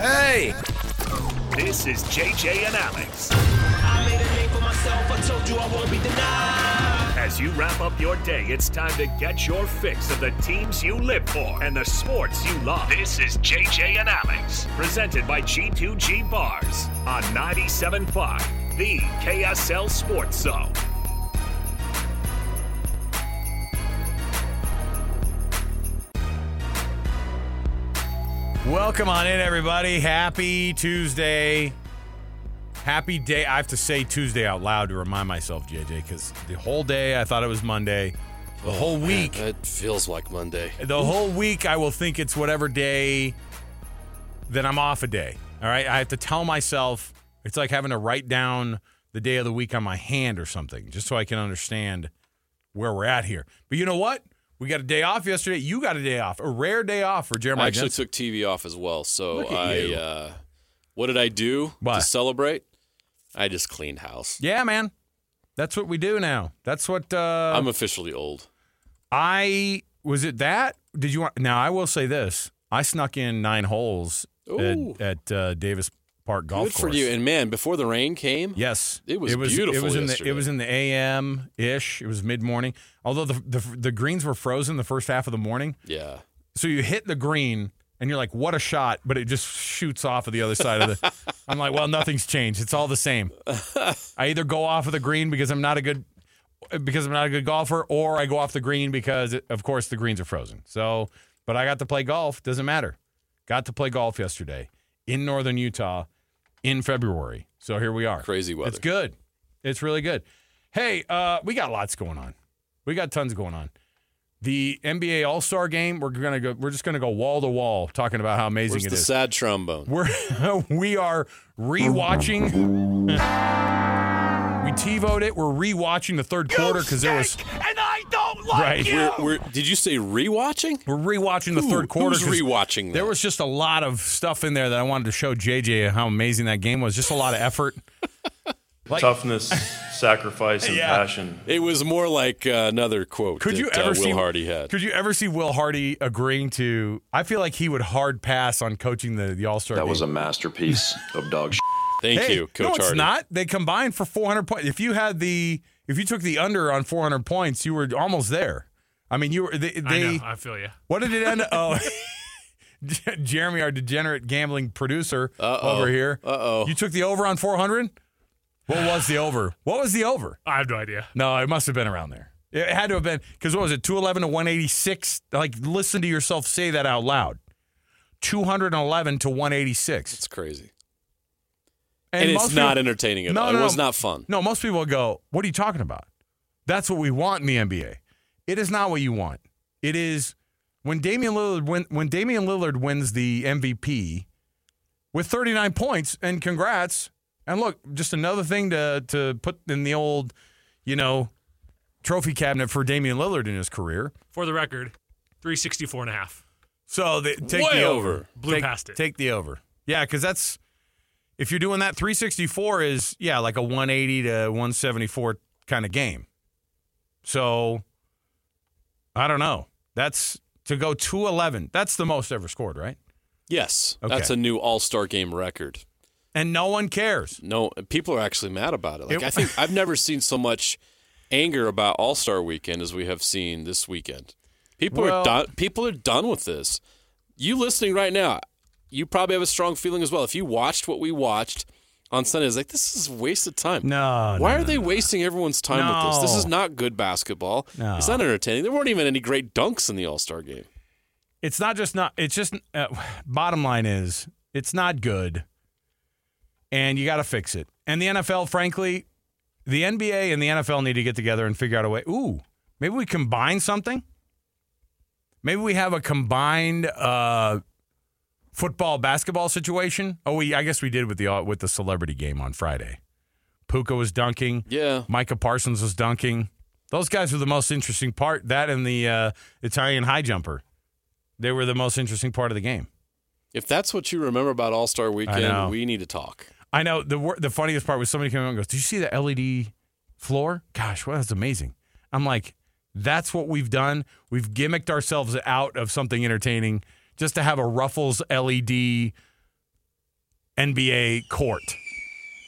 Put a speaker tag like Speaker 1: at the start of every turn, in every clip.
Speaker 1: Hey!
Speaker 2: This is JJ and Alex.
Speaker 3: I made a name for myself. I told you I won't be denied.
Speaker 2: As you wrap up your day, it's time to get your fix of the teams you live for and the sports you love. This is JJ and Alex, presented by G2G Bars on 97.5, the KSL Sports Zone.
Speaker 4: Welcome on in, everybody. Happy Tuesday. Happy day. I have to say Tuesday out loud to remind myself, JJ, because the whole day I thought it was Monday. The whole oh, week,
Speaker 5: It feels like Monday.
Speaker 4: the whole week I will think it's whatever day that I'm off a day. All right. I have to tell myself it's like having to write down the day of the week on my hand or something, just so I can understand where we're at here. But you know what? We got a day off yesterday. You got a day off, a rare day off for Jeremiah.
Speaker 5: I actually
Speaker 4: Jensen.
Speaker 5: took TV off as well. So I, uh, what did I do
Speaker 4: What?
Speaker 5: to celebrate? I just cleaned house.
Speaker 4: Yeah, man. That's what we do now. That's what uh,
Speaker 5: I'm officially old.
Speaker 4: I was it that? Did you want now I will say this. I snuck in nine holes
Speaker 5: Ooh.
Speaker 4: at, at uh, Davis Park Golf
Speaker 5: Good for
Speaker 4: Course.
Speaker 5: you. And man, before the rain came,
Speaker 4: Yes,
Speaker 5: It was
Speaker 4: It was
Speaker 5: beautiful
Speaker 4: It was in the it was in the AM ish. It was mid morning. Although the, the the greens were frozen the first half of the morning,
Speaker 5: yeah.
Speaker 4: so you hit the green and you're like, "What a shot!" But it just shoots off of the other side of the. I'm like, "Well, nothing's changed. It's all the same." I either go off of the green because I'm not a good because I'm not a good golfer, or I go off the green because, of course, the greens are frozen. So, but I got to play golf. Doesn't matter. Got to play golf yesterday in northern Utah in February. So here we are.
Speaker 5: Crazy weather.
Speaker 4: It's good. It's really good. Hey, uh, we got lots going on. We got tons going on. The NBA All Star Game. We're gonna go. We're just gonna go wall to wall talking about how amazing
Speaker 5: Where's
Speaker 4: it
Speaker 5: the
Speaker 4: is.
Speaker 5: sad trombone?
Speaker 4: We're we are rewatching. we TiVoed it. We're rewatching the third quarter because there was
Speaker 2: And I don't like
Speaker 4: right.
Speaker 2: you!
Speaker 5: We're, we're, did you say rewatching?
Speaker 4: We're rewatching the
Speaker 5: Who-
Speaker 4: third quarter.
Speaker 5: Who's
Speaker 4: 'cause
Speaker 5: rewatching that?
Speaker 4: There was just a lot of stuff in there that I wanted to show JJ how amazing that game was. Just a lot of effort. Like-
Speaker 6: toughness, sacrifice, and
Speaker 4: Yeah.
Speaker 6: passion.
Speaker 5: It was more like uh, another quote
Speaker 4: Could
Speaker 5: that
Speaker 4: you ever
Speaker 5: uh, Will
Speaker 4: see
Speaker 5: Hardy had.
Speaker 4: Could you ever see Will Hardy agreeing to? I feel like he would hard pass on coaching the the All Star.
Speaker 7: That was a masterpiece of dog shit.
Speaker 5: Thank
Speaker 4: Hey,
Speaker 5: you, Coach
Speaker 4: no, it's
Speaker 5: Hardy.
Speaker 4: not. They combined for 400 points. If you had the, if you took the under on 400 points, you were almost there. I mean, you were. They,
Speaker 1: I know. I feel you.
Speaker 4: what did it end? Oh, Jeremy, our degenerate gambling producer
Speaker 5: Uh-oh.
Speaker 4: over here.
Speaker 5: Uh-oh.
Speaker 4: You took the over on 400. What was the over? What was the over?
Speaker 1: I have no idea.
Speaker 4: No, it must have been around there. It had to have been because what was it? 211 to 186. Like, listen to yourself say that out loud. 211 to 186.
Speaker 5: It's crazy. And, it's
Speaker 4: most
Speaker 5: not
Speaker 4: people-
Speaker 5: entertaining at
Speaker 4: No,
Speaker 5: all.
Speaker 4: no,
Speaker 5: it was not fun.
Speaker 4: No, most people go, What are you talking about? That's what we want in the NBA. It is not what you want. It is when Damian Lillard win, when Damian Lillard wins the MVP with 39 points, and congrats. And look, just another thing to to put in the old, you know, trophy cabinet for Damian Lillard in his career.
Speaker 1: For the record, 364 and a half.
Speaker 4: So the, take
Speaker 5: Way
Speaker 4: the
Speaker 5: over.
Speaker 4: over.
Speaker 1: Blew
Speaker 4: take,
Speaker 1: past it.
Speaker 4: Take the over. Yeah, because that's if you're doing that, 364 is yeah like a 180 to 174 kind of game. So I don't know. That's to go 211. That's the most ever scored, right?
Speaker 5: Yes,
Speaker 4: Okay.
Speaker 5: that's a new All Star game record.
Speaker 4: And no one cares.
Speaker 5: No, people are actually mad about it. Like
Speaker 4: It-
Speaker 5: I think I've never seen so much anger about All Star Weekend as we have seen this weekend. People
Speaker 4: Well-
Speaker 5: are done. People are done with this. You listening right now, you probably have a strong feeling as well. If you watched what we watched on Sunday, it's like this is a waste of time.
Speaker 4: No.
Speaker 5: Why
Speaker 4: no,
Speaker 5: are
Speaker 4: no,
Speaker 5: they
Speaker 4: no.
Speaker 5: wasting everyone's time with this? This is not good basketball.
Speaker 4: No.
Speaker 5: It's not entertaining. There weren't even any great dunks in the All Star game.
Speaker 4: It's not just not. It's just. Uh, bottom line is, it's not good, and you got to fix it. And the NFL, frankly, the NBA and the NFL need to get together and figure out a way. Ooh, maybe we combine something. Maybe we have a combined uh, football basketball situation. Oh, we. I guess we did with the uh, with the celebrity game on Friday. Puka was dunking.
Speaker 5: Yeah.
Speaker 4: Micah Parsons was dunking. Those guys were the most interesting part. That and the uh, Italian high jumper. They were the most interesting part of the game.
Speaker 5: If that's what you remember about All Star. Weekend, we need to talk.
Speaker 4: I know the the funniest part was somebody came up and goes, "Did you see the LED floor? Gosh, well, that's amazing." I'm like, "That's what we've done. We've gimmicked ourselves out of something entertaining just to have a Ruffles LED NBA court.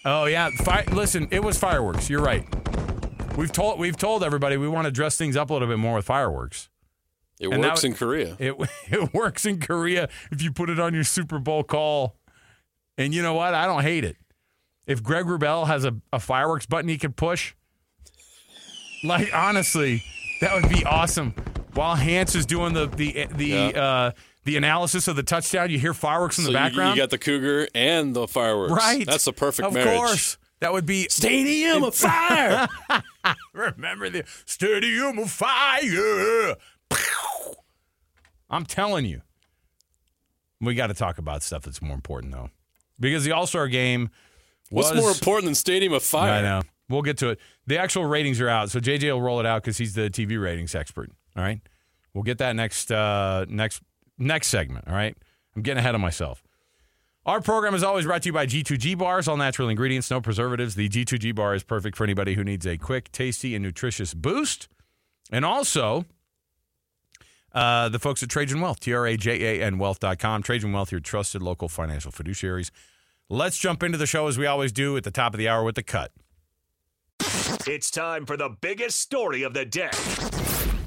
Speaker 4: Oh yeah, fi- listen, it was fireworks. You're right. We've told we've told everybody we want to dress things up a little bit more with fireworks.
Speaker 5: It
Speaker 4: And
Speaker 5: works
Speaker 4: w-
Speaker 5: in Korea.
Speaker 4: It it works in Korea if you put it on your Super Bowl call. And you know what? I don't hate it. If Greg Wrubell has a, a fireworks button he could push, like honestly, that would be awesome. While Hans is doing the the the
Speaker 5: Yeah.
Speaker 4: uh, the analysis of the touchdown, you hear fireworks in
Speaker 5: so
Speaker 4: the background.
Speaker 5: You, got the cougar and the fireworks.
Speaker 4: right.
Speaker 5: That's the perfect
Speaker 4: of
Speaker 5: marriage.
Speaker 4: course. That would be
Speaker 5: Stadium of fire.
Speaker 4: Remember the stadium of fire. I'm telling you. We got to talk about stuff that's more important, though. Because the All Star game was.
Speaker 5: What's more important than Stadium of Fire?
Speaker 4: I know. We'll get to it. The actual ratings are out. So JJ will roll it out because he's the TV ratings expert. All right. We'll get that next uh, next next segment. All right. I'm getting ahead of myself. Our program is always brought to you by G2G Bars, all natural ingredients, no preservatives. The G2G Bar is perfect for anybody who needs a quick, tasty, and nutritious boost. And also, uh, the folks at Trajan Wealth, T R A J A N Wealth.com. Trajan Wealth, your trusted local financial fiduciaries. Let's jump into the show as we always do at the top of the hour with the cut.
Speaker 2: It's time for the biggest story of the day.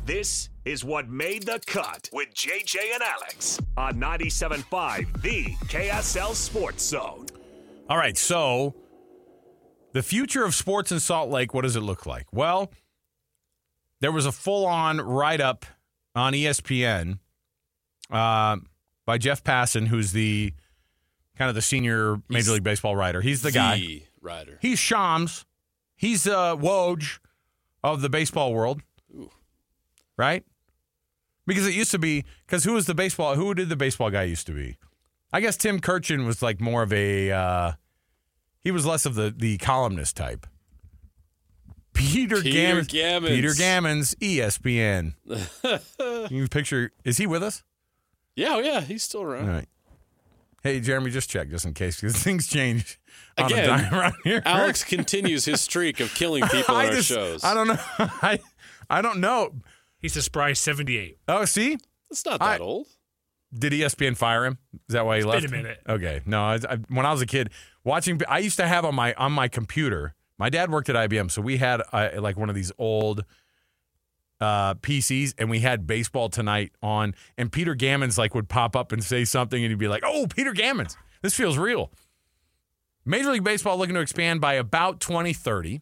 Speaker 2: This is what made the cut with JJ and Alex on 97.5, the KSL Sports Zone.
Speaker 4: All right, so the future of sports in Salt Lake, what does it look like? Well, there was a full on write up on ESPN uh, by Jeff Passan, who's the kind of the senior Major League Baseball writer. He's the guy.
Speaker 5: rider.
Speaker 4: He's Shams. He's uh, Woj of the baseball world, right? Because it used to be because who was the baseball? Who did the baseball guy used to be? I guess Tim Kurkjian was like more of a. Uh, he was less of the the columnist type. Peter,
Speaker 5: Peter
Speaker 4: Gammons.
Speaker 5: Gammons.
Speaker 4: Peter Gammons, ESPN. you picture? Is he with us?
Speaker 5: Yeah, oh yeah, he's still around.
Speaker 4: All right. Hey, Jeremy, just check just in case because things change
Speaker 5: Again,
Speaker 4: dime around here.
Speaker 5: Alex continues his streak of killing people on
Speaker 4: I
Speaker 5: our
Speaker 4: just-
Speaker 5: shows.
Speaker 4: I don't know. I I don't know.
Speaker 1: He's a spry 78.
Speaker 4: Oh, see,
Speaker 5: It's not
Speaker 4: I-
Speaker 5: that old.
Speaker 4: did ESPN fire him? Is that why he
Speaker 1: It's
Speaker 4: left?
Speaker 1: been a minute.
Speaker 4: Okay, no. I, I, when I was a kid, watching, I used to have on my on my computer. My dad worked at IBM, so we had uh, like one of these old uh, PCs, and we had Baseball Tonight on. And Peter Gammons like would pop up and say something, and he'd be like, "Oh, Peter Gammons, this feels real." Major League Baseball looking to expand by about 2030.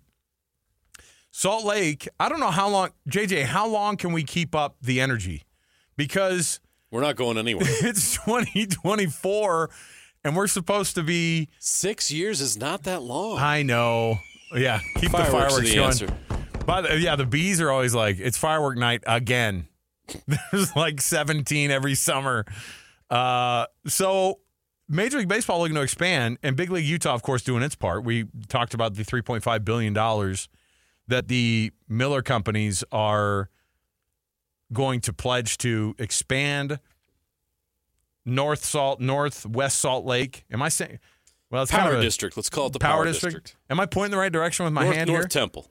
Speaker 4: Salt Lake, I don't know how long, JJ, how long can we keep up the energy? Because
Speaker 5: We're not going anywhere.
Speaker 4: it's 2024 and we're supposed to be
Speaker 5: Six years is not that long.
Speaker 4: I know. Yeah, keep
Speaker 5: Fireworks,
Speaker 4: the fireworks
Speaker 5: the
Speaker 4: going.
Speaker 5: answer.
Speaker 4: But uh, yeah, the bees are always like, it's firework night again. There's like 17 every summer. Uh, so Major League Baseball looking to expand, and Big League Utah, of course, doing its part. We talked about the 3.5 billion dollars that the Miller companies are going to pledge to expand North Salt, Northwest Salt Lake. Am I saying? Well, it's kind
Speaker 5: Power
Speaker 4: of a
Speaker 5: District. Let's call it the
Speaker 4: power,
Speaker 5: Power,
Speaker 4: district. Am I pointing the right direction with my
Speaker 5: North,
Speaker 4: hand
Speaker 5: North
Speaker 4: here?
Speaker 5: Temple.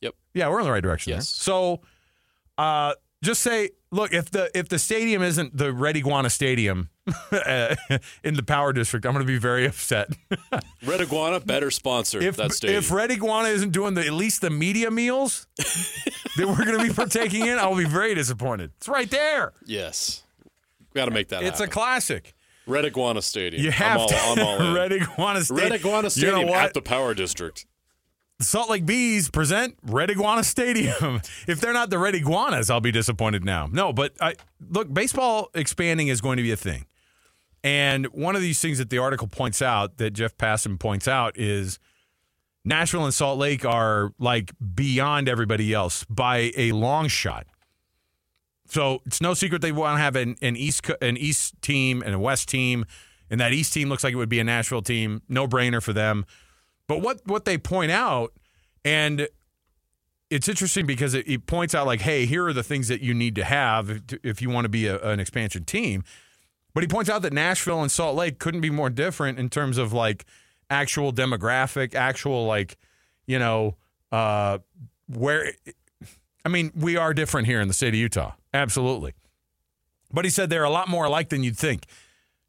Speaker 5: Yep.
Speaker 4: Yeah, we're in the right direction.
Speaker 5: Yes.
Speaker 4: There. So, uh, just say, look, if the if the stadium isn't the Red Iguana Stadium in the Power District, I'm going to be very upset.
Speaker 5: Red Iguana, better sponsor
Speaker 4: if
Speaker 5: that stadium.
Speaker 4: if Red Iguana isn't doing the at least the media meals that we're going to be partaking in, I'll be very disappointed. It's right there.
Speaker 5: yes. Got to make that
Speaker 4: It's a classic.
Speaker 5: Red Iguana Stadium.
Speaker 4: You have
Speaker 5: I'm all,
Speaker 4: to
Speaker 5: I'm all in.
Speaker 4: Red Iguana Stadium.
Speaker 5: Red Iguana Stadium
Speaker 4: You know
Speaker 5: at the Power District.
Speaker 4: Salt Lake Bees present Red Iguana Stadium. if they're not the Red Iguanas, I'll be disappointed now. No, but I, look, baseball expanding is going to be a thing. And one of these things that the article points out, that Jeff Passan points out, is Nashville and Salt Lake are like beyond everybody else by a long shot. So it's no secret they want to have an, an East an East team and a West team, and that East team looks like it would be a Nashville team. No brainer for them. But what what they point out, and it's interesting because it, it points out like, hey, here are the things that you need to have if, if you want to be a, an expansion team. But he points out that Nashville and Salt Lake couldn't be more different in terms of like actual demographic, actual like, you know, uh, where. I mean, we are different here in the state of Utah, absolutely. But he said they're a lot more alike than you'd think.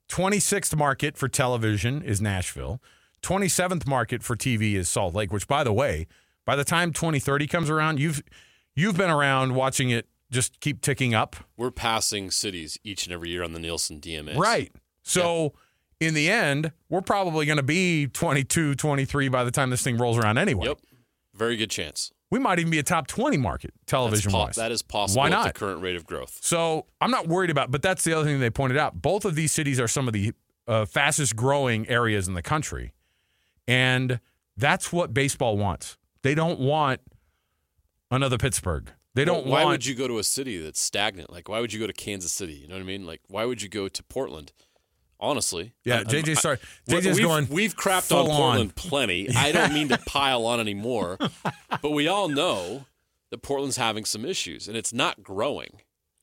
Speaker 4: 26th market for television is Nashville. 27th market for TV is Salt Lake, which by the way, by the time 2030 comes around, you've you've been around watching it just keep ticking up.
Speaker 5: We're passing cities each and every year on the Nielsen DMA.
Speaker 4: Right. So in the end, we're probably going to be 22, 23 by the time this thing rolls around anyway.
Speaker 5: Yep. Very good chance.
Speaker 4: We might even be a top 20 market television
Speaker 5: po-
Speaker 4: wise.
Speaker 5: that is possible
Speaker 4: Why
Speaker 5: at
Speaker 4: not?
Speaker 5: the current rate of growth.
Speaker 4: So I'm not worried about, but that's the other thing they pointed out. Both of these cities are some of the uh, fastest growing areas in the country. And that's what baseball wants. They don't want another Pittsburgh. They don't
Speaker 5: why
Speaker 4: want.
Speaker 5: Why would you go to a city that's stagnant? Like, why would you go to Kansas City? You know what I mean? Like, why would you go to Portland? Honestly,
Speaker 4: Yeah,
Speaker 5: I'm-
Speaker 4: JJ, sorry. JJ's
Speaker 5: we've,
Speaker 4: going
Speaker 5: We've crapped on
Speaker 4: on.
Speaker 5: Portland plenty. I don't mean to pile on anymore, but we all know that Portland's having some issues and it's not growing.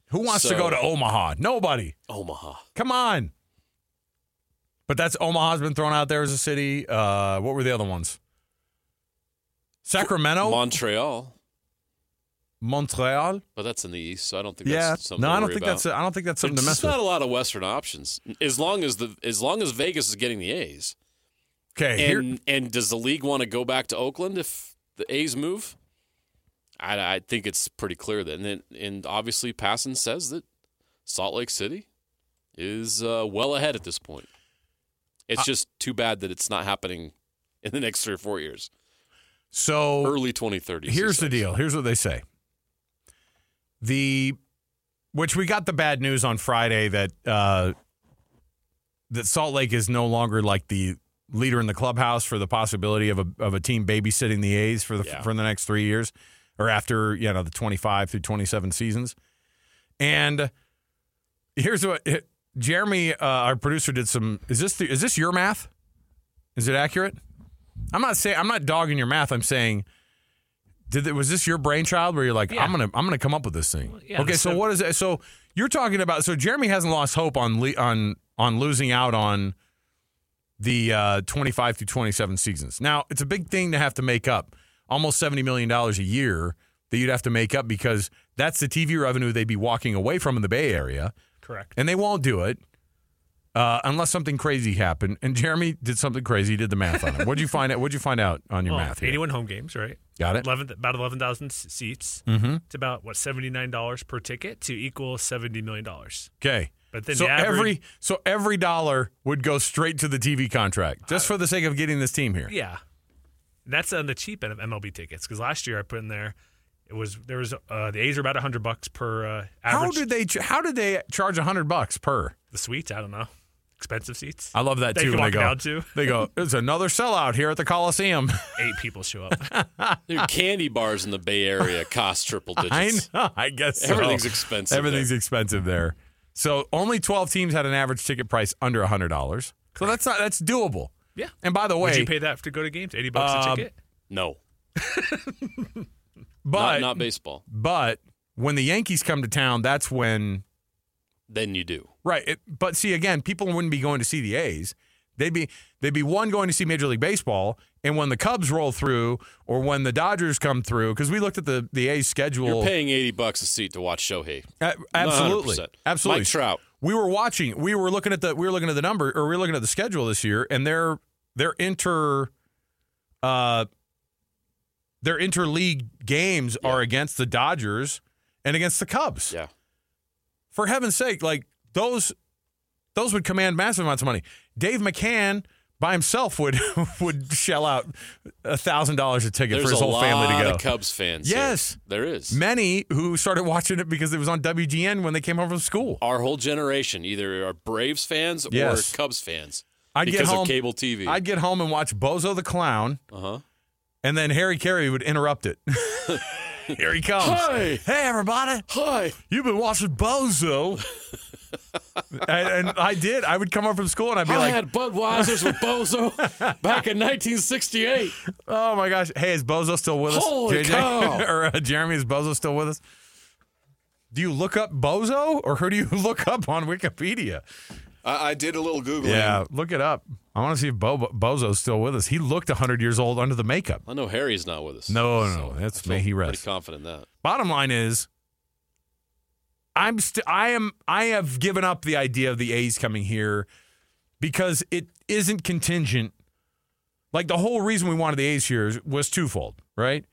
Speaker 4: Who wants to go to Omaha? Nobody.
Speaker 5: Omaha.
Speaker 4: Come on. But that's Omaha's been thrown out there as a city. Uh, what were the other ones? Sacramento,
Speaker 5: Montreal,
Speaker 4: Montreal.
Speaker 5: but that's in the east, so I don't think
Speaker 4: Yeah,
Speaker 5: that's something
Speaker 4: no,
Speaker 5: to
Speaker 4: I don't think
Speaker 5: about.
Speaker 4: that's. I don't think that's something
Speaker 5: There's
Speaker 4: to mess
Speaker 5: not a lot of Western options. As long as the as long as Vegas is getting the A's,
Speaker 4: Okay, here,
Speaker 5: and and does the league want to go back to Oakland if the A's move? I, I think it's pretty clear that, and then, and obviously Passan says that Salt Lake City is uh, well ahead at this point. It's just too bad that it's not happening in the next three or four years,
Speaker 4: so
Speaker 5: early 2030s.
Speaker 4: here's the deal. Here's what they say. The which we got the bad news on Friday that uh, that Salt Lake is no longer like the leader in the clubhouse for the possibility of a of a team babysitting the A's for the
Speaker 5: Yeah.
Speaker 4: for the next three years or after you know the 25 through 27 seasons. And here's what Jeremy, uh, our producer, did some. Is this the, is this your math? Is it accurate? I'm not saying I'm not dogging your math. I'm saying, did it, was this your brainchild where you're like,
Speaker 1: Yeah.
Speaker 4: I'm gonna I'm gonna come up with this thing?
Speaker 1: yeah,
Speaker 4: okay, so what is it? So you're talking about so Jeremy hasn't lost hope on le- on on losing out on the uh, 25 through 27 seasons. Now it's a big thing to have to make up, almost 70 million dollars a year that you'd have to make up because that's the TV revenue they'd be walking away from in the Bay Area
Speaker 1: Correct.
Speaker 4: and they won't do it uh, unless something crazy happened. And Jeremy did something crazy. He did the math on it. What'd you find out? What'd you find out on your
Speaker 1: Well,
Speaker 4: math? Here?
Speaker 1: 81 home games, right?
Speaker 4: Got it.
Speaker 1: 11, about 11,000 seats.
Speaker 4: Mm-hmm.
Speaker 1: It's about, what, $79 per ticket to equal $70 million.
Speaker 4: Okay.
Speaker 1: But then
Speaker 4: so
Speaker 1: the average-
Speaker 4: every so every dollar would go straight to the TV contract just for the sake of getting this team here.
Speaker 1: Yeah. That's on the cheap end of MLB tickets because last year I put in there, it was, there was, uh, the A's are about 100 bucks per uh,
Speaker 4: How did they how did they charge hundred bucks per?
Speaker 1: the suites, I don't know. Expensive seats.
Speaker 4: I love that
Speaker 1: They
Speaker 4: too. When they go,
Speaker 1: to.
Speaker 4: they go. There's another sellout here at the Coliseum.
Speaker 1: Eight people show up.
Speaker 5: Dude, candy bars in the Bay Area cost triple digits.
Speaker 4: I know. I guess so.
Speaker 5: Everything's expensive
Speaker 4: Everything's
Speaker 5: there.
Speaker 4: expensive there. So only twelve teams had an average ticket price under hundred dollars. So that's not that's doable.
Speaker 1: yeah.
Speaker 4: And by the way,
Speaker 1: Would you pay that to go to games? 80 bucks
Speaker 4: Um,
Speaker 1: a ticket?
Speaker 5: No,
Speaker 4: but
Speaker 5: not, not baseball.
Speaker 4: but when the Yankees come to town, that's when
Speaker 5: Then you do.
Speaker 4: right. It, but see again, people wouldn't be going to see the A's. They'd be they'd be one going to see Major League Baseball, and when the Cubs roll through, or when the Dodgers come through, because we looked at the the A's schedule.
Speaker 5: You're paying eighty bucks a seat to watch Shohei.
Speaker 4: A- absolutely,
Speaker 5: 100%.
Speaker 4: absolutely.
Speaker 5: Mike Trout.
Speaker 4: We were watching. We were looking at the. We were looking at the number, or we were looking at the schedule this year, and their their inter, uh, their interleague games are against the Dodgers and against the Cubs.
Speaker 5: Yeah.
Speaker 4: For heaven's sake, like those, those would command massive amounts of money. Dave McCann by himself would would shell out a thousand dollars a ticket
Speaker 5: There's
Speaker 4: for his whole family to go.
Speaker 5: of Cubs fans. here.
Speaker 4: Yes.
Speaker 5: there is.
Speaker 4: Many who started watching it because it was on WGN when they came home from school.
Speaker 5: Our whole generation either are Braves fans
Speaker 4: Yes.
Speaker 5: or Cubs fans
Speaker 4: I'd
Speaker 5: because
Speaker 4: get home,
Speaker 5: of cable TV.
Speaker 4: I'd get home and watch Bozo the Clown,
Speaker 5: uh huh.
Speaker 4: And then Harry Caray would interrupt it. Here he comes.
Speaker 5: Hi.
Speaker 4: Hey, everybody.
Speaker 5: Hi.
Speaker 4: You've been watching Bozo. and, and I did. I would come home from school and I'd be
Speaker 5: I
Speaker 4: like,
Speaker 5: had Budweisers with Bozo back in 1968.
Speaker 4: oh my gosh. Hey, is Bozo still with us?
Speaker 5: Holy cow.
Speaker 4: or uh, Jeremy, is Bozo still with us? Do you look up Bozo or who do you look up on Wikipedia?
Speaker 8: I, I did a little Googling.
Speaker 4: Yeah, look it up. I want to see if Bo- Bozo's still with us. He looked 100 years old under the makeup.
Speaker 5: I know Harry's not with us.
Speaker 4: No, no,
Speaker 5: so
Speaker 4: that's-
Speaker 5: I feel
Speaker 4: may he
Speaker 5: Pretty confident in that.
Speaker 4: Bottom line is, I'm st- I am I have given up the idea of the A's coming here because it isn't contingent. Like the whole reason we wanted the A's here was twofold, right?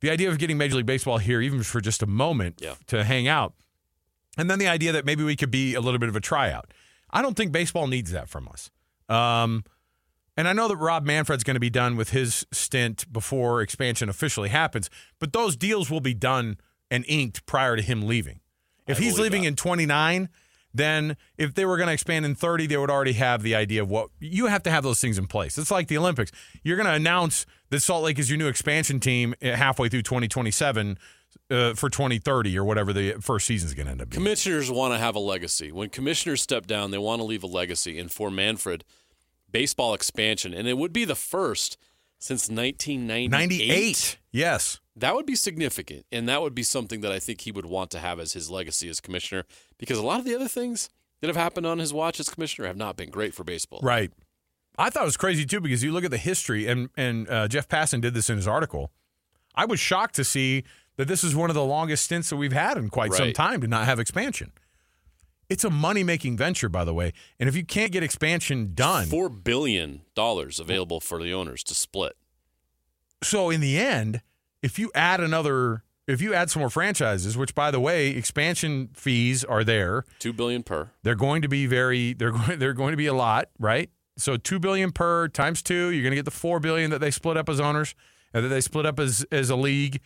Speaker 4: The idea of getting Major League Baseball here, even for just a moment
Speaker 5: Yeah.
Speaker 4: to hang out. And then the idea that maybe we could be a little bit of a tryout. I don't think baseball needs that from us. Um, and I know that Rob Manfred's going to be done with his stint before expansion officially happens, but those deals will be done and inked prior to him leaving. If
Speaker 5: I
Speaker 4: he's leaving
Speaker 5: that.
Speaker 4: in 29, then if they were going to expand in 30, they would already have the idea of what you have to have those things in place. It's like the Olympics. You're going to announce that Salt Lake is your new expansion team uh, halfway through 2027 uh, for 2030 or whatever the first season is going to end up being.
Speaker 5: Commissioners want to have a legacy. When commissioners step down, they want to leave a legacy. And for Manfred, baseball expansion, and it would be the first since 1998.
Speaker 4: 98. Yes.
Speaker 5: That would be significant, and that would be something that I think he would want to have as his legacy as commissioner. Because a lot of the other things that have happened on his watch as commissioner have not been great for baseball.
Speaker 4: Right. I thought it was crazy too because you look at the history, and and uh, Jeff Passan did this in his article. I was shocked to see that this is one of the longest stints that we've had in quite some time to not have expansion. It's a money making venture, by the way, and if you can't get expansion done,
Speaker 5: Four billion dollars available for the owners to split.
Speaker 4: so in the end, if you add another, if you add some more franchises, which by the way, expansion fees are there,
Speaker 5: Two billion per.
Speaker 4: They're going to be very they're going they're going to be a lot, right? So 2 billion per times 2, you're going to get the 4 billion that they split up as owners and that they split up as as a league.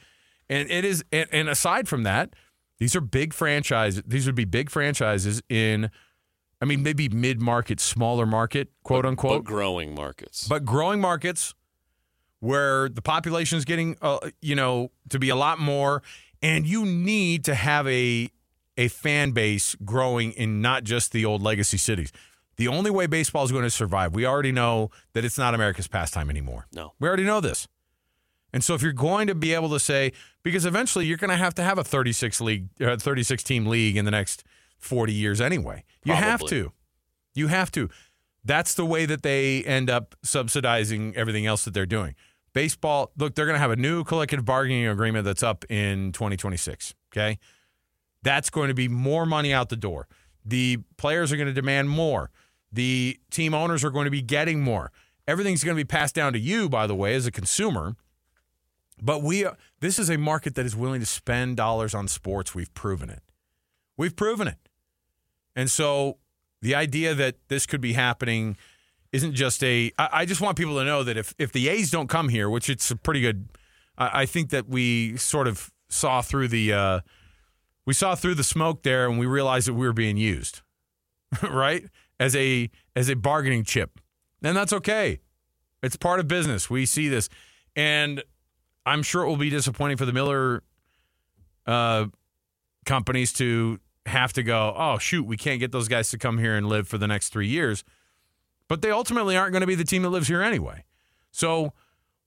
Speaker 4: And it is and, and aside from that, these are big franchises. These would be big franchises in I mean maybe mid-market, smaller market, quote
Speaker 5: But
Speaker 4: unquote,
Speaker 5: growing markets.
Speaker 4: but growing markets where the population is getting uh, you know to be a lot more and you need to have a a fan base growing in not just the old legacy cities the only way baseball is going to survive we already know that it's not america's pastime anymore
Speaker 5: No.
Speaker 4: we already know this and so if you're going to be able to say because eventually you're going to have to have a 36 league uh, 36 team league in the next 40 years anyway you have to you have to that's the way that they end up subsidizing everything else that they're doing. Baseball, look, they're going to have a new collective bargaining agreement that's up in 2026. Okay. That's going to be more money out the door. The players are going to demand more. The team owners are going to be getting more. Everything's going to be passed down to you, by the way, as a consumer. But we, this is a market that is willing to spend dollars on sports. We've proven it. We've proven it. And so the idea that this could be happening isn't just a. I, I just want people to know that if if the A's don't come here, which it's a pretty good, I, I think that we sort of saw through the uh, we saw through the smoke there, and we realized that we were being used, right, as a as a bargaining chip, and that's okay. It's part of business. We see this, and I'm sure it will be disappointing for the Miller uh, companies to have to go, oh, shoot, we can't get those guys to come here and live for the next three years. But they ultimately aren't going to be the team that lives here anyway. So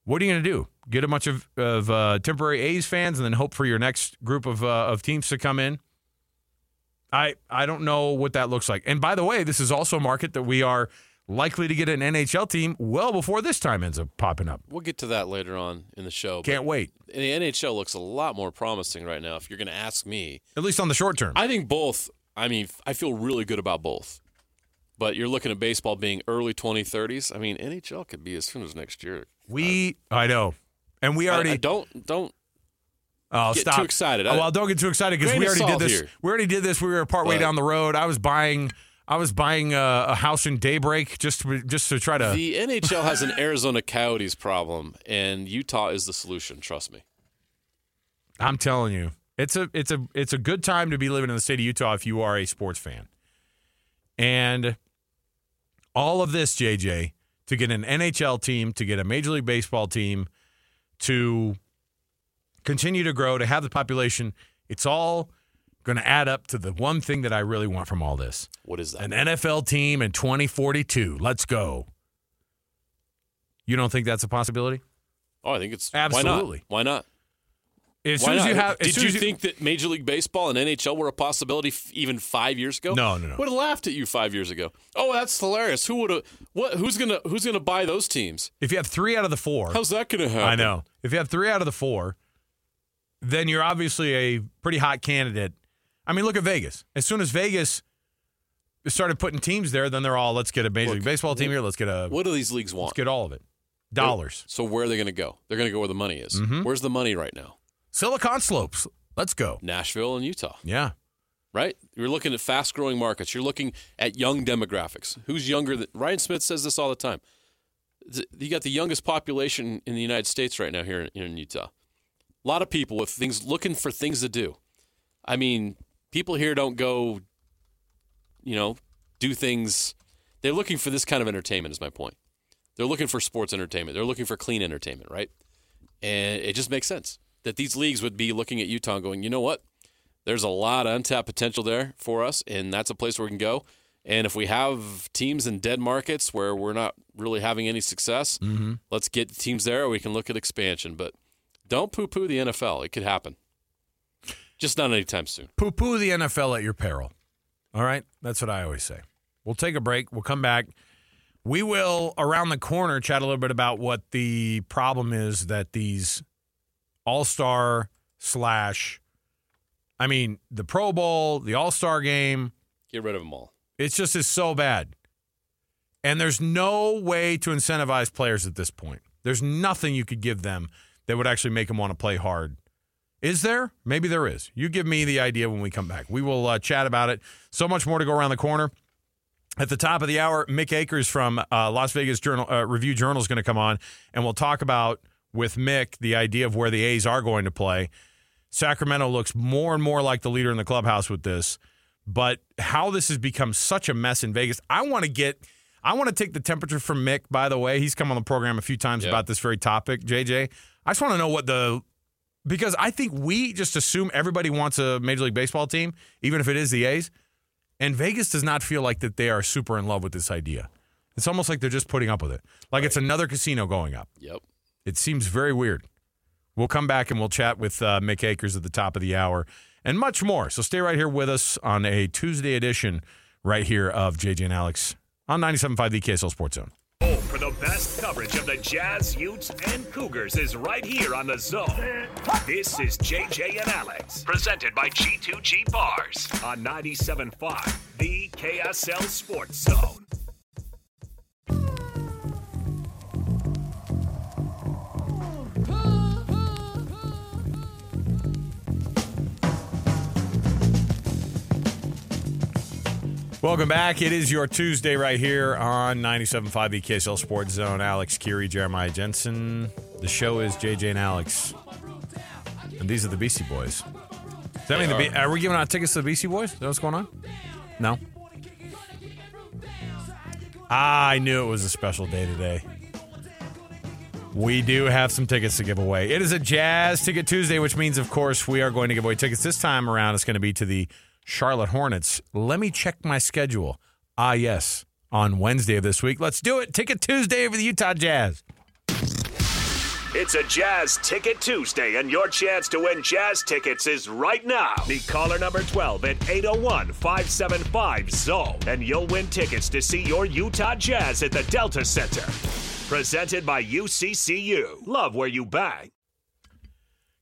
Speaker 4: what are you going to do? Get a bunch of, of uh, temporary A's fans and then hope for your next group of, uh, of teams to come in? I, I don't know what that looks like. And by the way, this is also a market that we are likely to get an NHL team well before this time ends up popping up.
Speaker 5: We'll get to that later on in the show.
Speaker 4: Can't wait,
Speaker 5: The NHL looks a lot more promising right now. If you're going to ask me,
Speaker 4: at least on the short term.
Speaker 5: I think both. I mean, I feel really good about both. But you're looking at baseball being early 2030s. I mean, NHL could be as soon as next year.
Speaker 4: we, uh, I know. And we already
Speaker 5: I don't don't
Speaker 4: Oh,
Speaker 5: get
Speaker 4: stop.
Speaker 5: too excited.
Speaker 4: Oh, well, don't get too excited because we already did this.
Speaker 5: here.
Speaker 4: We already did this. We were partway
Speaker 5: But-
Speaker 4: down the road. I was buying. I was buying a, a house in Daybreak just to, just to try to.
Speaker 5: The NHL has an Arizona Coyotes problem, and Utah is the solution. Trust me.
Speaker 4: I'm telling you, it's a it's a it's a good time to be living in the state of Utah if you are a sports fan. And all of this, JJ, to get an NHL team, to get a Major League Baseball team, to continue to grow, to have the population, it's all going to add up to the one thing that I really want from all this.
Speaker 5: What is that?
Speaker 4: An NFL team in 2042. Let's go. You don't think that's a possibility?
Speaker 5: oh, I think it's
Speaker 4: Absolutely.
Speaker 5: Why not? Why not?
Speaker 4: As
Speaker 5: Why
Speaker 4: soon as
Speaker 5: not?
Speaker 4: you have,
Speaker 5: Did
Speaker 4: soon
Speaker 5: you think that Major League Baseball and NHL were a possibility f- even five years ago?
Speaker 4: No, no, no.
Speaker 5: Would have laughed at you five years ago. Oh, that's hilarious. Who would have? What? Who's gonna? Who's gonna buy those teams?
Speaker 4: if you have three out of the four,
Speaker 5: How's that gonna happen?
Speaker 4: I know. If you have three out of the four, then you're obviously a pretty hot candidate. I mean, look at Vegas. As soon as Vegas, started putting teams there, then they're all let's get a major league baseball team here. Let's get a
Speaker 5: What do these leagues want?
Speaker 4: let's get all of it. Dollars.
Speaker 5: So where are they going to go? They're going to go where the money is.
Speaker 4: Mm-hmm.
Speaker 5: Where's the money right now?
Speaker 4: Silicon Slopes. Let's go.
Speaker 5: Nashville and Utah,
Speaker 4: Yeah.
Speaker 5: right? You're looking at fast-growing markets. You're looking at young demographics. Who's younger? Than, Ryan Smith says this all the time. You got the youngest population in the United States right now here in, in Utah. A lot of people with things looking for things to do. I mean, people here don't go, you know, do things. They're looking for this kind of entertainment. Is my point. They're looking for sports entertainment. They're looking for clean entertainment, right? And it just makes sense that these leagues would be looking at Utah and going, you know what? There's a lot of untapped potential there for us, and that's a place where we can go. And if we have teams in dead markets where we're not really having any success, mm-hmm. let's get teams there. Or we can look at expansion, but don't poo-poo the NFL. It could happen, just not anytime soon.
Speaker 4: Poo poo the NFL at your peril. All right? That's what I always say. We'll take a break. We'll come back. We will, around the corner, chat a little bit about what the problem is that these all star slash, I mean, the Pro Bowl, the All Star game,
Speaker 5: Get rid of them all.
Speaker 4: it's just is so bad. And there's no way to incentivize players at this point. There's nothing you could give them that would actually make them want to play hard. Is there? Maybe there is. You give me the idea when we come back. We will uh, chat about it. So much more to go around the corner. At the top of the hour, Mick Akers from uh, Las Vegas Journal uh, Review Journal is going to come on, and we'll talk about with Mick the idea of where the A's are going to play. Sacramento looks more and more like the leader in the clubhouse with this, but how this has become such a mess in Vegas. I want to get, I want to take the temperature from Mick. By the way, he's come on the program a few times
Speaker 5: Yeah.
Speaker 4: about this very topic. JJ, I just want to know what the because I think we just assume everybody wants a Major League Baseball team, even if it is the A's. And Vegas does not feel like that they are super in love with this idea. It's almost like they're just putting up with it. Like it's another casino going up.
Speaker 5: Yep.
Speaker 4: It seems very weird. We'll come back and we'll chat with uh, Mick Akers at the top of the hour and much more. So stay right here with us on a Tuesday edition right here of JJ and Alex on 97.5 the KSL Sports Zone.
Speaker 2: For the best coverage of the Jazz, Utes, and Cougars is right here on the Zone. This is JJ and Alex, presented by G2G Bars on 97.5, the KSL Sports Zone.
Speaker 4: Welcome back. It is your Tuesday right here on 97.5 the KSL Sports Zone. Alex Kirry, Jeremiah Jensen. The show is JJ and Alex. And these are the Beastie Boys. Does that mean the Be- are we giving out tickets to the Beastie Boys? Is that what's going on? No. Ah, I knew it was a special day today. We do have some tickets to give away. It is a Jazz Ticket Tuesday, which means, of course, we are going to give away tickets. This time around, it's going to be to the Charlotte Hornets. Let me check my schedule. Ah, yes, on Wednesday of this week. Let's do it. Ticket Tuesday for the Utah Jazz.
Speaker 2: It's a Jazz Ticket Tuesday, and your chance to win Jazz tickets is right now. Be caller number 12 at 801 575 ZONE, and you'll win tickets to see your Utah Jazz at the Delta Center. Presented by UCCU. Love where you bang.